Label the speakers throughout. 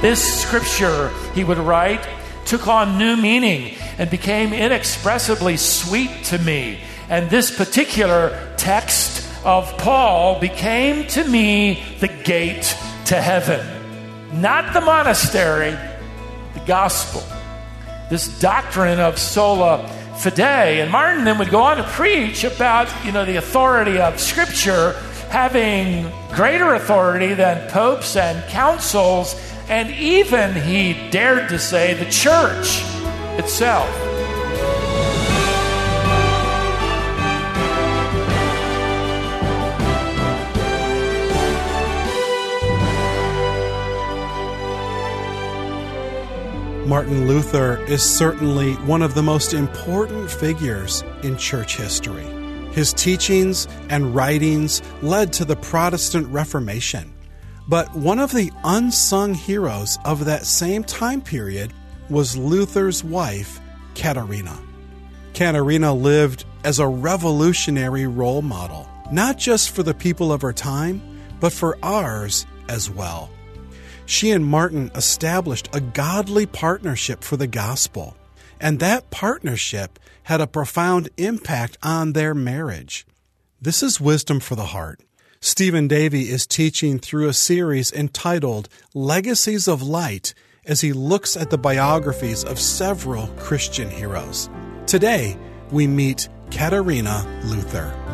Speaker 1: This scripture, he would write, took on new meaning and became inexpressibly sweet to me. And this particular text of Paul became to me the gate to heaven. Not the monastery, the gospel. This doctrine of sola fide. And Martin then would go on to preach about, you know, the authority of Scripture having greater authority than popes and councils, and even he dared to say the church itself.
Speaker 2: Martin Luther is certainly one of the most important figures in church history. His teachings and writings led to the Protestant Reformation. But one of the unsung heroes of that same time period was Luther's wife, Katharina. Katharina lived as a revolutionary role model, not just for the people of her time, but for ours as well she and Martin established a godly partnership for the gospel, and that partnership had a profound impact on their marriage. This is Wisdom for the Heart. Stephen Davey is teaching through a series entitled Legacies of Light as he looks at the biographies of several Christian heroes. Today, we meet Katharina Luther.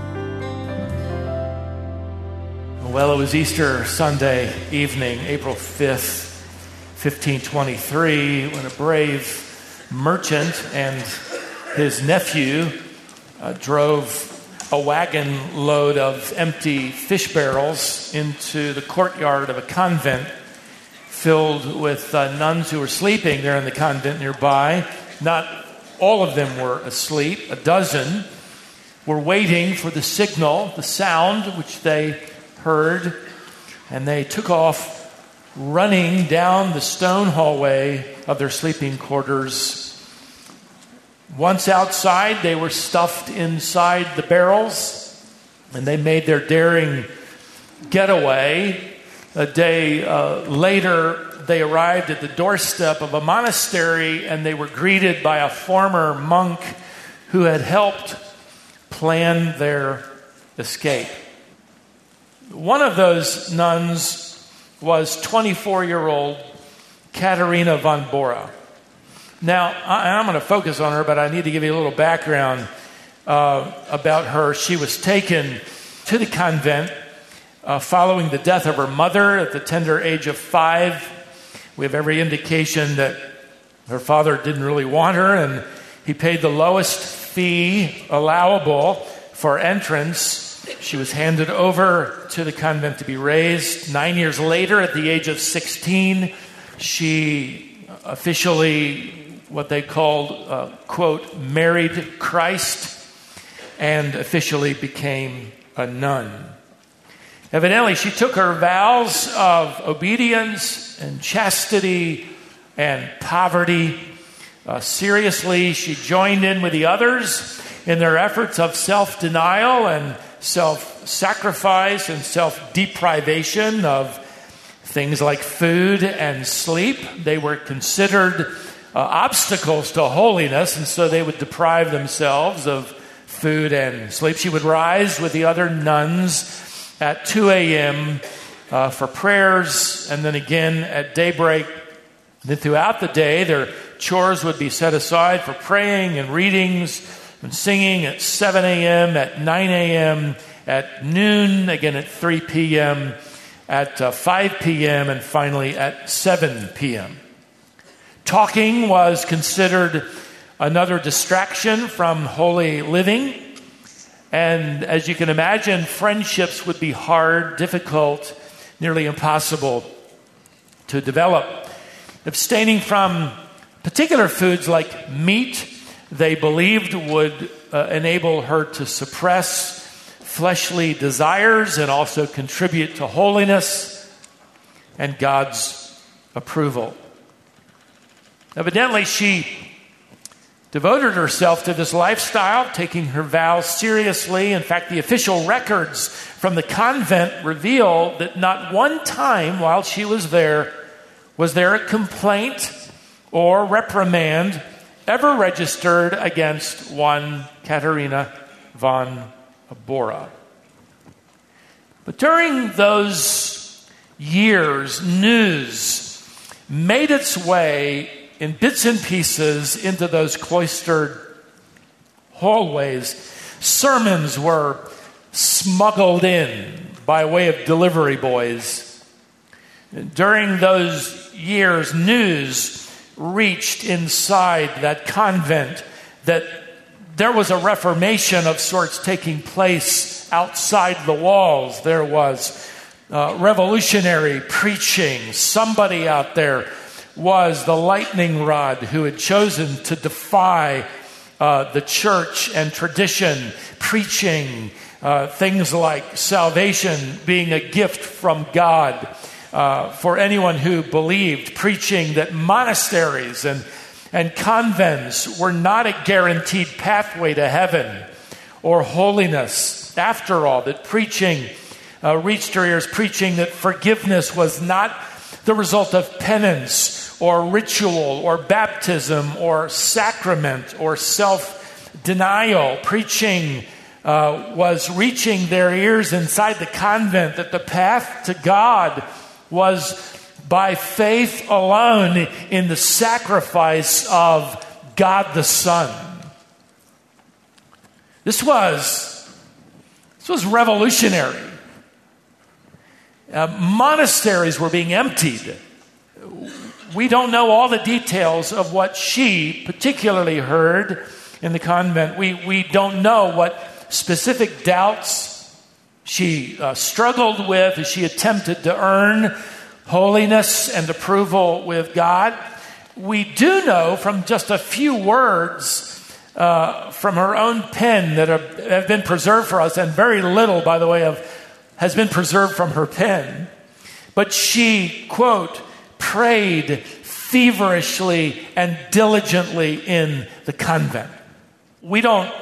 Speaker 1: Well, it was Easter Sunday evening, April 5th, 1523, when a brave merchant and his nephew uh, drove a wagon load of empty fish barrels into the courtyard of a convent filled with uh, nuns who were sleeping there in the convent nearby. Not all of them were asleep, a dozen were waiting for the signal, the sound, which they heard, and they took off running down the stone hallway of their sleeping quarters. Once outside, they were stuffed inside the barrels, and they made their daring getaway. A day uh, later, they arrived at the doorstep of a monastery and they were greeted by a former monk who had helped plan their escape. One of those nuns was 24 year old Katharina von Bora. Now, I, am going to focus on her, but I need to give you a little background uh, about her. She was taken to the convent uh, following the death of her mother at the tender age of five. We have every indication that her father didn't really want her, and he paid the lowest fee allowable for entrance she was handed over to the convent to be raised. Nine years later, at the age of 16, she officially, what they called, uh, quote, married Christ and officially became a nun. Evidently, she took her vows of obedience and chastity and poverty uh, seriously. She joined in with the others in their efforts of self denial and self sacrifice and self deprivation of things like food and sleep. They were considered uh, obstacles to holiness, and so they would deprive themselves of food and sleep. She would rise with the other nuns at 2 a.m. Uh, for prayers, and then again at daybreak. Then throughout the day, their chores would be set aside for praying and readings and singing at 7 a.m., at 9 a.m., at noon, again at 3 p.m., at uh, 5 p.m., and finally at 7 p.m. Talking was considered another distraction from holy living. And as you can imagine, friendships would be hard, difficult, nearly impossible to develop. Abstaining from particular foods like meat they believed would uh, enable her to suppress fleshly desires and also contribute to holiness and God's approval. Evidently, she devoted herself to this lifestyle, taking her vows seriously. In fact, the official records from the convent reveal that not one time while she was there was there a complaint or reprimand ever registered against one Katharina von Bora. But during those years, news made its way in bits and pieces into those cloistered hallways. Sermons were smuggled in by way of delivery boys. During those years, news reached inside that convent that there was a reformation of sorts taking place outside the walls. There was uh, revolutionary preaching. Somebody out there was the lightning rod who had chosen to defy uh, the church and tradition, preaching uh, things like salvation being a gift from God uh, for anyone who believed, preaching that monasteries and, and convents were not a guaranteed pathway to heaven or holiness. After all, that preaching uh, reached her ears, preaching that forgiveness was not the result of penance or ritual or baptism or sacrament or self denial. Preaching uh, was reaching their ears inside the convent that the path to God was by faith alone in the sacrifice of God the Son. This was, this was revolutionary. Uh, monasteries were being emptied. We don't know all the details of what she particularly heard in the convent. We, we don't know what specific doubts she uh, struggled with as she attempted to earn holiness and approval with God. We do know from just a few words uh, from her own pen that have, have been preserved for us, and very little, by the way, of has been preserved from her pen. But she, quote, prayed feverishly and diligently in the convent. We don't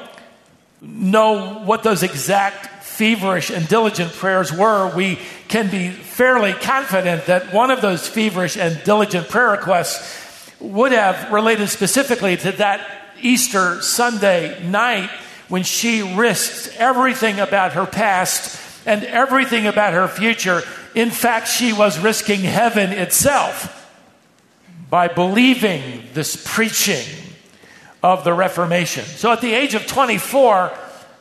Speaker 1: know what those exact feverish and diligent prayers were, we can be fairly confident that one of those feverish and diligent prayer requests would have related specifically to that Easter Sunday night when she risked everything about her past and everything about her future. In fact, she was risking heaven itself by believing this preaching of the Reformation. So at the age of 24,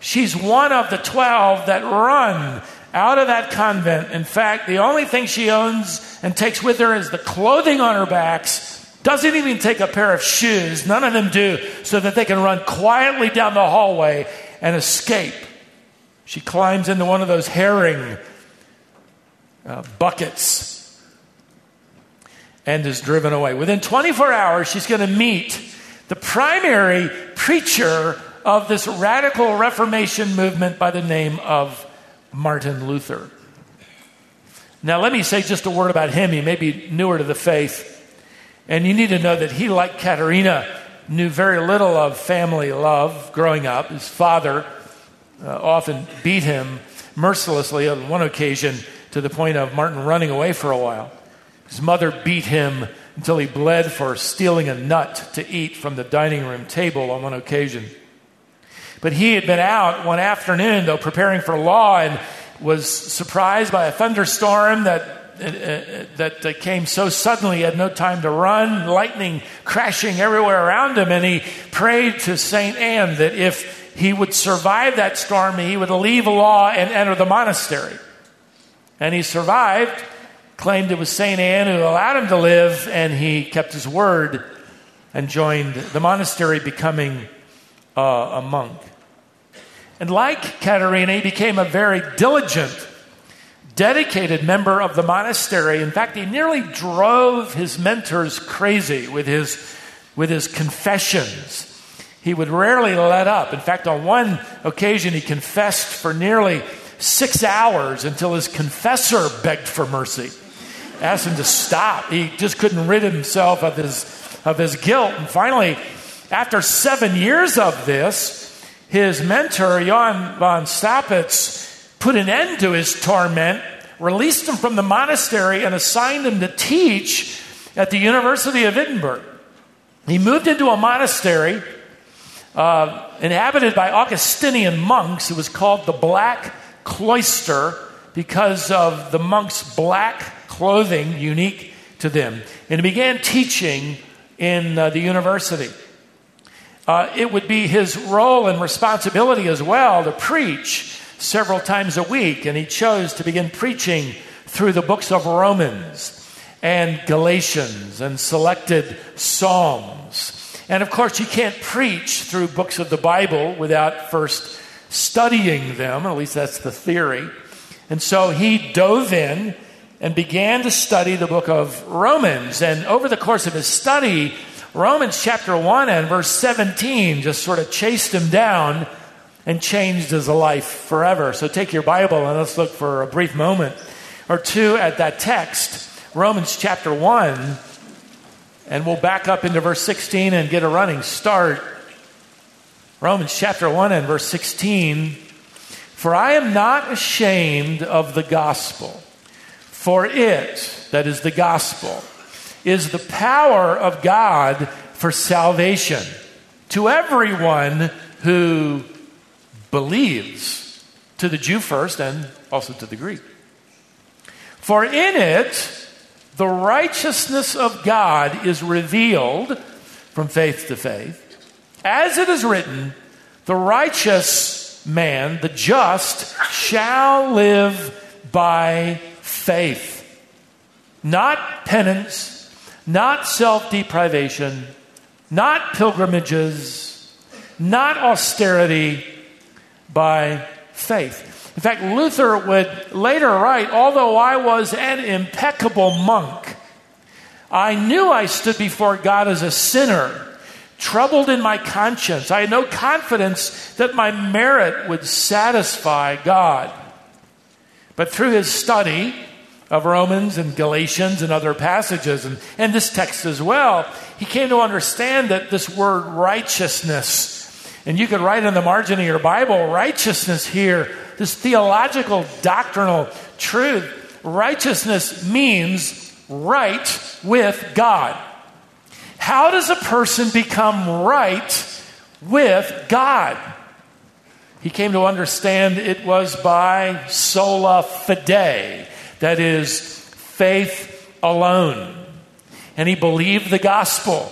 Speaker 1: She's one of the 12 that run out of that convent. In fact, the only thing she owns and takes with her is the clothing on her backs. Doesn't even take a pair of shoes. None of them do, so that they can run quietly down the hallway and escape. She climbs into one of those herring uh, buckets and is driven away. Within 24 hours, she's going to meet the primary preacher of this radical Reformation movement by the name of Martin Luther. Now, let me say just a word about him. He may be newer to the faith. And you need to know that he, like Katharina, knew very little of family love growing up. His father uh, often beat him mercilessly on one occasion to the point of Martin running away for a while. His mother beat him until he bled for stealing a nut to eat from the dining room table on one occasion. But he had been out one afternoon, though, preparing for law and was surprised by a thunderstorm that, uh, uh that uh, came so suddenly he had no time to run, lightning crashing everywhere around him. And he prayed to St. Anne that if he would survive that storm, he would leave law and enter the monastery. And he survived, claimed it was St. Anne who allowed him to live, and he kept his word and joined the monastery, becoming uh, a monk. And like Katharina, he became a very diligent, dedicated member of the monastery. In fact, he nearly drove his mentors crazy with his, with his confessions. He would rarely let up. In fact, on one occasion, he confessed for nearly six hours until his confessor begged for mercy, asked him to stop. He just couldn't rid himself of his, of his guilt. And finally, After seven years of this, his mentor, Johann von Staupitz, put an end to his torment, released him from the monastery, and assigned him to teach at the University of Wittenberg. He moved into a monastery uh, inhabited by Augustinian monks. It was called the Black Cloister because of the monks' black clothing unique to them. And he began teaching in uh, the university. Uh, it would be his role and responsibility as well to preach several times a week, and he chose to begin preaching through the books of Romans and Galatians and selected Psalms. And of course, you can't preach through books of the Bible without first studying them, at least that's the theory. And so he dove in and began to study the book of Romans. And over the course of his study, Romans chapter 1 and verse 17 just sort of chased him down and changed his life forever. So take your Bible and let's look for a brief moment or two at that text, Romans chapter 1, and we'll back up into verse 16 and get a running start. Romans chapter 1 and verse 16. For I am not ashamed of the gospel, for it, that is the gospel, is the power of God for salvation to everyone who believes, to the Jew first and also to the Greek. For in it, the righteousness of God is revealed from faith to faith. As it is written, the righteous man, the just, shall live by faith. Not penance, not self deprivation, not pilgrimages, not austerity, by faith. In fact, Luther would later write Although I was an impeccable monk, I knew I stood before God as a sinner, troubled in my conscience. I had no confidence that my merit would satisfy God. But through his study of Romans and Galatians and other passages, and, and this text as well, he came to understand that this word righteousness and you could write in the margin of your Bible righteousness here, this theological, doctrinal truth. Righteousness means right with God. How does a person become right with God? He came to understand it was by sola fide, that is, faith alone. And he believed the gospel.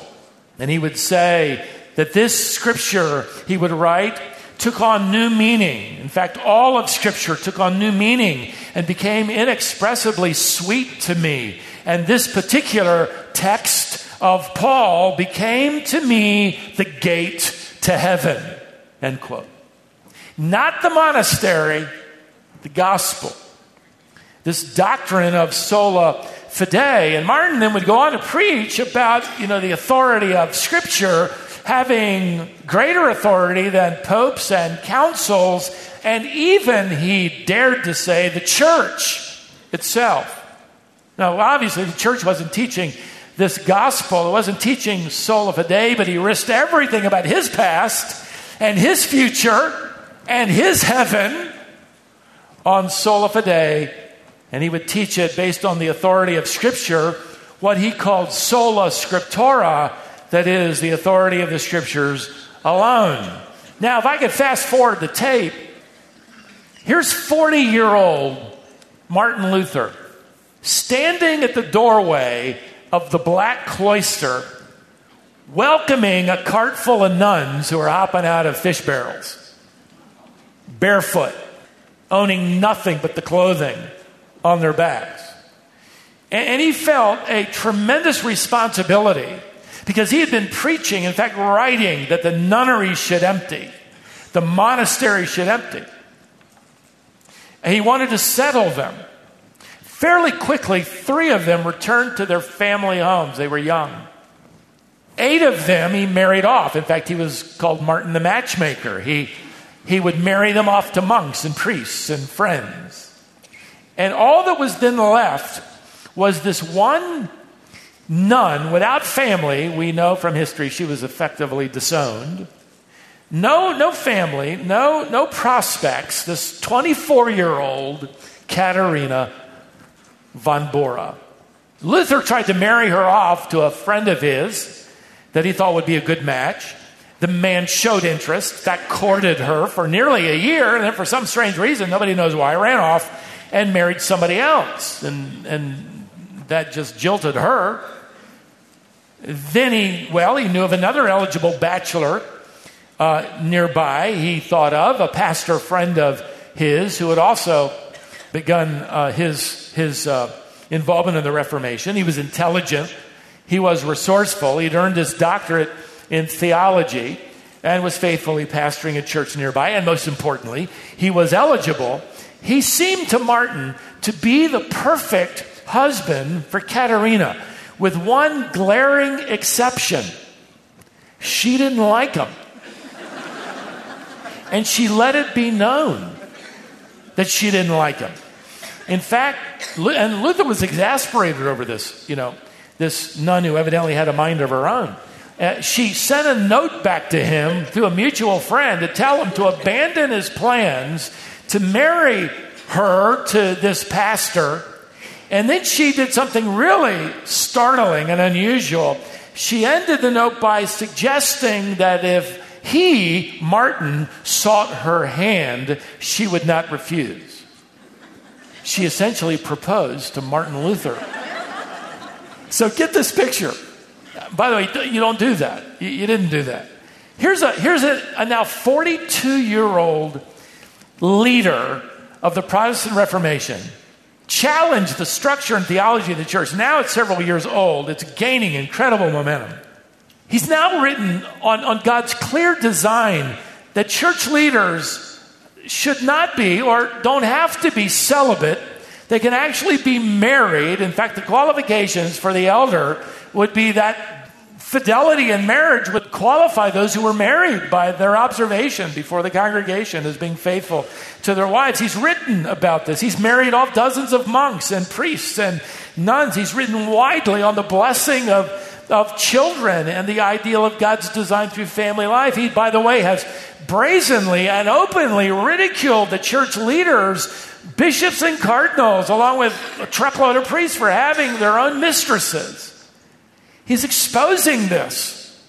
Speaker 1: And he would say, that this scripture, he would write, took on new meaning. In fact, all of scripture took on new meaning and became inexpressibly sweet to me. And this particular text of Paul became to me the gate to heaven. End quote. Not the monastery, the gospel. This doctrine of sola fide. And Martin then would go on to preach about, you know, the authority of scripture having greater authority than popes and councils, and even, he dared to say, the church itself. Now, obviously, the church wasn't teaching this gospel, it wasn't teaching sola fide, but he risked everything about his past and his future and his heaven on sola fide, and he would teach it based on the authority of Scripture, what he called sola scriptura that is the authority of the scriptures alone. Now, if I could fast forward the tape, here's 40 year old Martin Luther standing at the doorway of the Black Cloister, welcoming a cart full of nuns who are hopping out of fish barrels, barefoot, owning nothing but the clothing on their backs. And he felt a tremendous responsibility because he had been preaching, in fact, writing that the nunnery should empty, the monastery should empty. And he wanted to settle them. Fairly quickly, three of them returned to their family homes. They were young. Eight of them he married off. In fact, he was called Martin the Matchmaker. He, he would marry them off to monks and priests and friends. And all that was then left was this one nun without family. We know from history she was effectively disowned. No, no family, no, no prospects. This 24 year old Katharina von Bora. Luther tried to marry her off to a friend of his that he thought would be a good match. The man showed interest, that courted her for nearly a year, and then for some strange reason, nobody knows why, ran off and married somebody else. And, and that just jilted her. Then he, well, he knew of another eligible bachelor uh, nearby he thought of, a pastor friend of his who had also begun uh, his, his uh, involvement in the Reformation. He was intelligent, he was resourceful, he'd earned his doctorate in theology and was faithfully pastoring a church nearby. And most importantly, he was eligible. He seemed to Martin to be the perfect husband for Katharina, with one glaring exception. She didn't like him. and she let it be known that she didn't like him. In fact, and Luther was exasperated over this, you know, this nun who evidently had a mind of her own. Uh, she sent a note back to him through a mutual friend to tell him to abandon his plans to marry her to this pastor. And then she did something really startling and unusual. She ended the note by suggesting that if he, Martin, sought her hand, she would not refuse. She essentially proposed to Martin Luther. So get this picture. By the way, you don't do that. You, didn't do that. Here's a, here's a, a now 42 year old leader of the Protestant Reformation challenged the structure and theology of the church. Now it's several years old, it's gaining incredible momentum. He's now written on, on God's clear design that church leaders should not be or don't have to be celibate. They can actually be married. In fact, the qualifications for the elder would be that fidelity in marriage would qualify those who were married by their observation before the congregation as being faithful to their wives. He's written about this. He's married off dozens of monks and priests and nuns. He's written widely on the blessing of, of children and the ideal of God's design through family life. He, by the way, has brazenly and openly ridiculed the church leaders, bishops and cardinals, along with a truckload of priests for having their own mistresses. He's exposing this.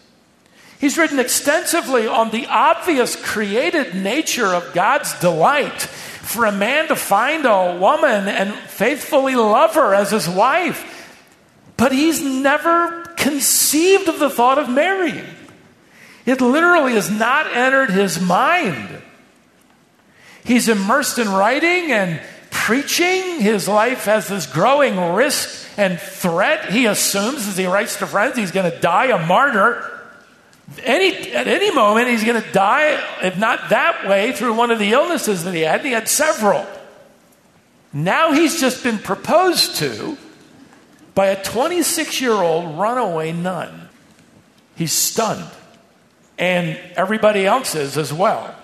Speaker 1: He's written extensively on the obvious created nature of God's delight for a man to find a woman and faithfully love her as his wife. But he's never conceived of the thought of marrying. It literally has not entered his mind. He's immersed in writing and preaching. His life has this growing risk and threat. He assumes as he writes to friends he's going to die a martyr. Any, at any moment, he's going to die, if not that way, through one of the illnesses that he had. He had several. Now he's just been proposed to by a 26 year old runaway nun. He's stunned. And everybody else is as well.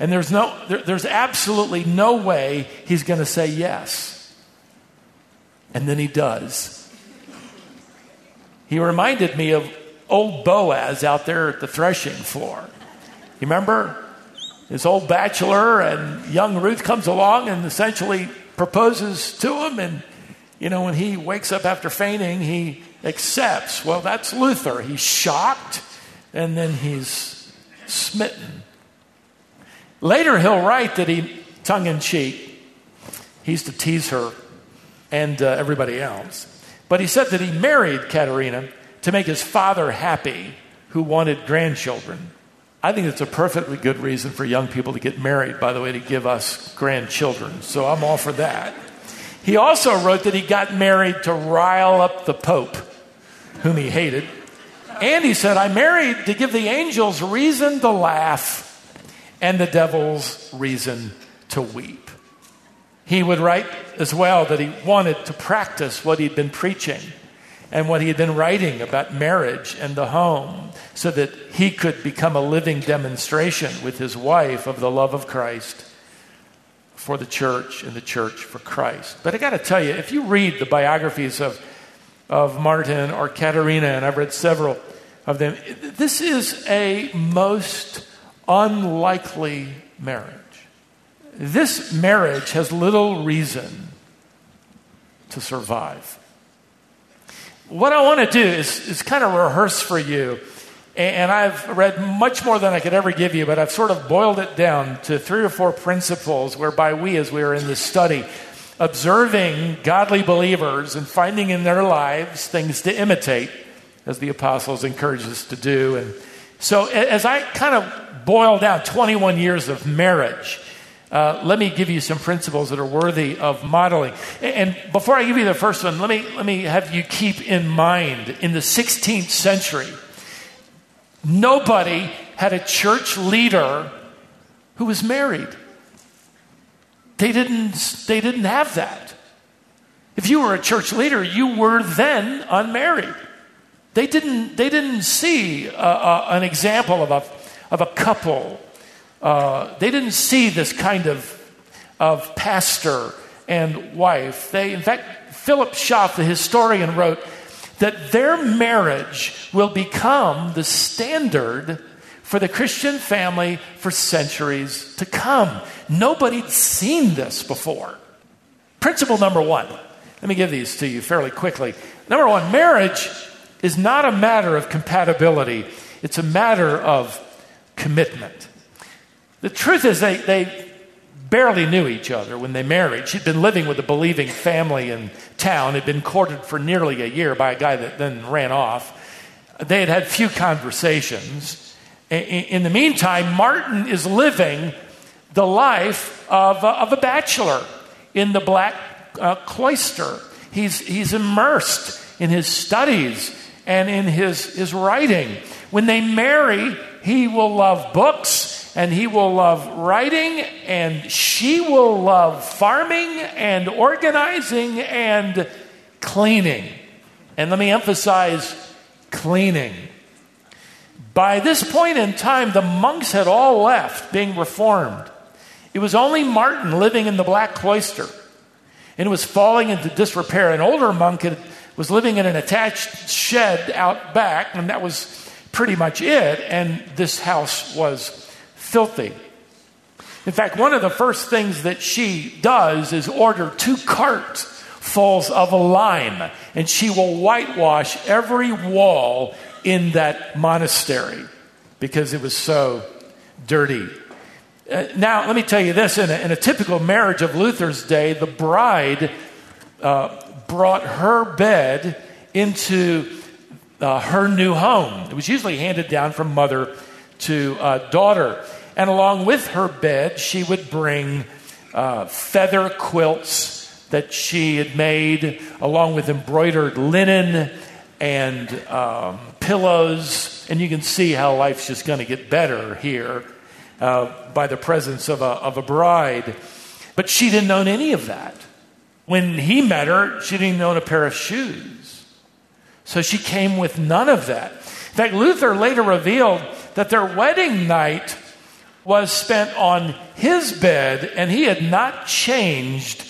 Speaker 1: And there's, no, there, there's absolutely no way he's going to say yes. And then he does. He reminded me of old Boaz out there at the threshing floor. You remember? This old bachelor, and young Ruth comes along and essentially proposes to him. And, you know, when he wakes up after fainting, he accepts. Well, that's Luther. He's shocked, and then he's smitten. Later, he'll write that he, tongue in cheek, he used to tease her and uh, everybody else. But he said that he married Katharina to make his father happy, who wanted grandchildren. I think it's a perfectly good reason for young people to get married, by the way, to give us grandchildren. So I'm all for that. He also wrote that he got married to rile up the Pope, whom he hated. And he said, I married to give the angels reason to laugh and the devils reason to weep. He would write as well that he wanted to practice what he'd been preaching and what he had been writing about marriage and the home so that he could become a living demonstration with his wife of the love of Christ for the church and the church for Christ. But I got to tell you, if you read the biographies of of Martin or Katharina, and I've read several of them. This is a most unlikely marriage. This marriage has little reason to survive. What I want to do is, is kind of rehearse for you and I've read much more than I could ever give you, but I've sort of boiled it down to three or four principles whereby we, as we are in this study, observing godly believers and finding in their lives things to imitate, as the apostles encourage us to do. And so, as I kind of boil down 21 years of marriage, uh, let me give you some principles that are worthy of modeling. And before I give you the first one, let me, let me have you keep in mind in the 16th century, Nobody had a church leader who was married. They didn't, they didn't have that. If you were a church leader, you were then unmarried. They didn't, they didn't see uh, uh, an example of a, of a couple. Uh, they didn't see this kind of, of pastor and wife. They, in fact, Philip Schaff, the historian, wrote that their marriage will become the standard for the Christian family for centuries to come. Nobody'd seen this before. Principle number one. Let me give these to you fairly quickly. Number one, marriage is not a matter of compatibility, it's a matter of commitment. The truth is, they, they barely knew each other when they married. She'd been living with a believing family in town, had been courted for nearly a year by a guy that then ran off. They had had few conversations. In the meantime, Martin is living the life of a, of a bachelor in the black uh, cloister. He's, he's immersed in his studies and in his, his writing. When they marry, he will love books and he will love writing, and she will love farming and organizing and cleaning. And let me emphasize cleaning. By this point in time, the monks had all left, being reformed. It was only Martin living in the black cloister, and it was falling into disrepair. An older monk had, was living in an attached shed out back, and that was pretty much it. And this house was filthy. In fact, one of the first things that she does is order two carts fulls of lime, and she will whitewash every wall in that monastery because it was so dirty. Uh, now, let me tell you this in a, in a, typical marriage of Luther's day, the bride uh, brought her bed into uh, her new home. It was usually handed down from mother to uh, daughter. And along with her bed, she would bring uh, feather quilts that she had made, along with embroidered linen and um, pillows. And you can see how life's just going to get better here uh, by the presence of a, of a bride. But she didn't own any of that. When he met her, she didn't own a pair of shoes. So she came with none of that. In fact, Luther later revealed that their wedding night was spent on his bed, and he had not changed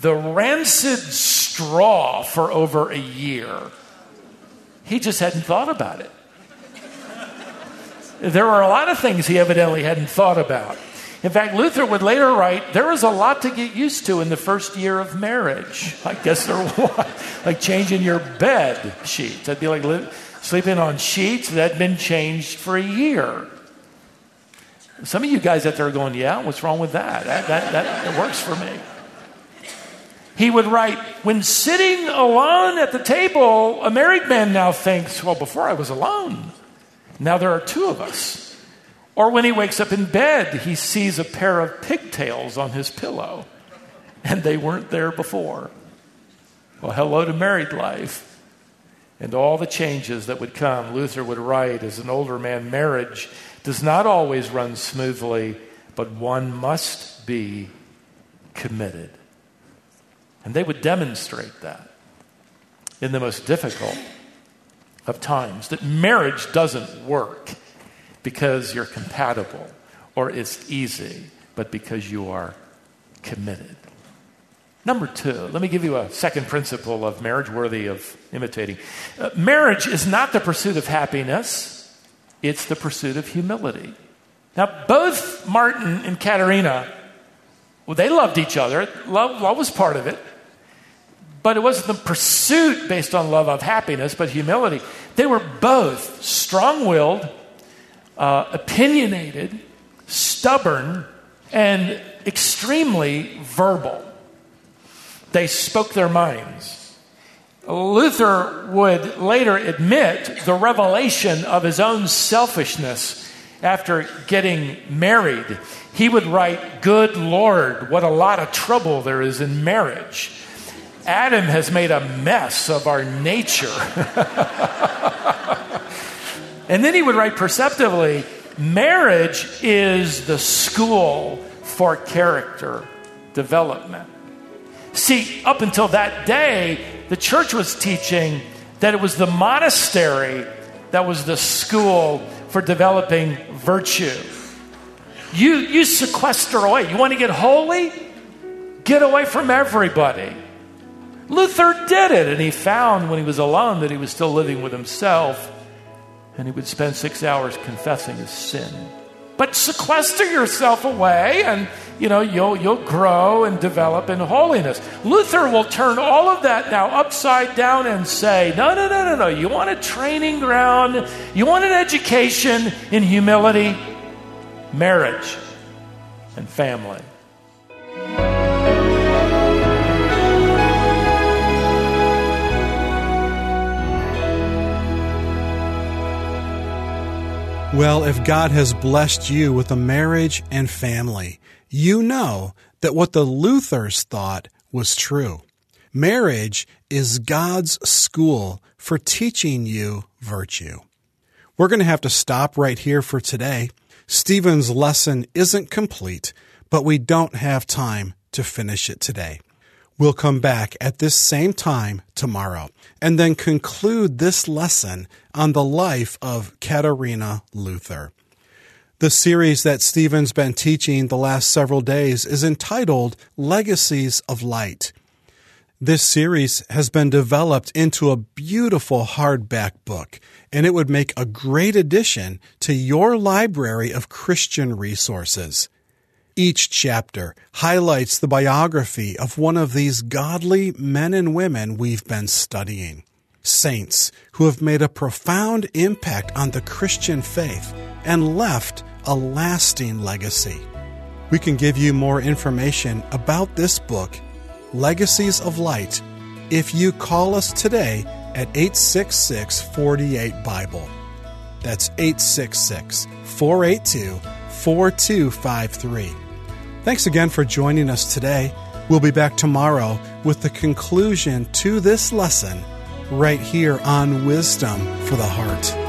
Speaker 1: the rancid straw for over a year. He just hadn't thought about it. There were a lot of things he evidently hadn't thought about. In fact, Luther would later write, there was a lot to get used to in the first year of marriage. I guess there was. like changing your bed sheets. That'd be like sleeping on sheets that had been changed for a year. Some of you guys out there are going, yeah, what's wrong with that? That, that, that, that works for me. He would write, when sitting alone at the table, a married man now thinks, well, before I was alone, now there are two of us. Or when he wakes up in bed, he sees a pair of pigtails on his pillow, and they weren't there before. Well, hello to married life and all the changes that would come. Luther would write as an older man marriage does not always run smoothly, but one must be committed. And they would demonstrate that in the most difficult of times that marriage doesn't work because you're compatible or it's easy, but because you are committed. Number two, let me give you a second principle of marriage worthy of imitating. Uh, marriage is not the pursuit of happiness, it's the pursuit of humility. Now, both Martin and Katharina, well, they loved each other. Love, love was part of it. But it wasn't the pursuit based on love of happiness, but humility. They were both strong willed, uh, opinionated, stubborn, and extremely verbal. They spoke their minds. Luther would later admit the revelation of his own selfishness after getting married. He would write, Good Lord, what a lot of trouble there is in marriage. Adam has made a mess of our nature. and then he would write perceptively, Marriage is the school for character development. See, up until that day, the church was teaching that it was the monastery that was the school for developing virtue. You, you sequester away. You want to get holy? Get away from everybody. Luther did it, and he found when he was alone that he was still living with himself, and he would spend six hours confessing his sin. But sequester yourself away, and you know you'll you'll grow and develop in holiness. Luther will turn all of that now upside down and say, no, no, no, no, no. You want a training ground, you want an education in humility, marriage, and family.
Speaker 2: Well, if God has blessed you with a marriage and family, you know that what the Luthers thought was true. Marriage is God's school for teaching you virtue. We're going to have to stop right here for today. Stephen's lesson isn't complete, but we don't have time to finish it today. We'll come back at this same time tomorrow and then conclude this lesson on the life of Katharina Luther. The series that Stephen's been teaching the last several days is entitled Legacies of Light. This series has been developed into a beautiful hardback book, and it would make a great addition to your library of Christian resources. Each chapter highlights the biography of one of these godly men and women we've been studying. Saints who have made a profound impact on the Christian faith and left a lasting legacy. We can give you more information about this book, Legacies of Light, if you call us today at 866 48 Bible. That's 866 482 4253. Thanks again for joining us today. We'll be back tomorrow with the conclusion to this lesson right here on Wisdom for the Heart.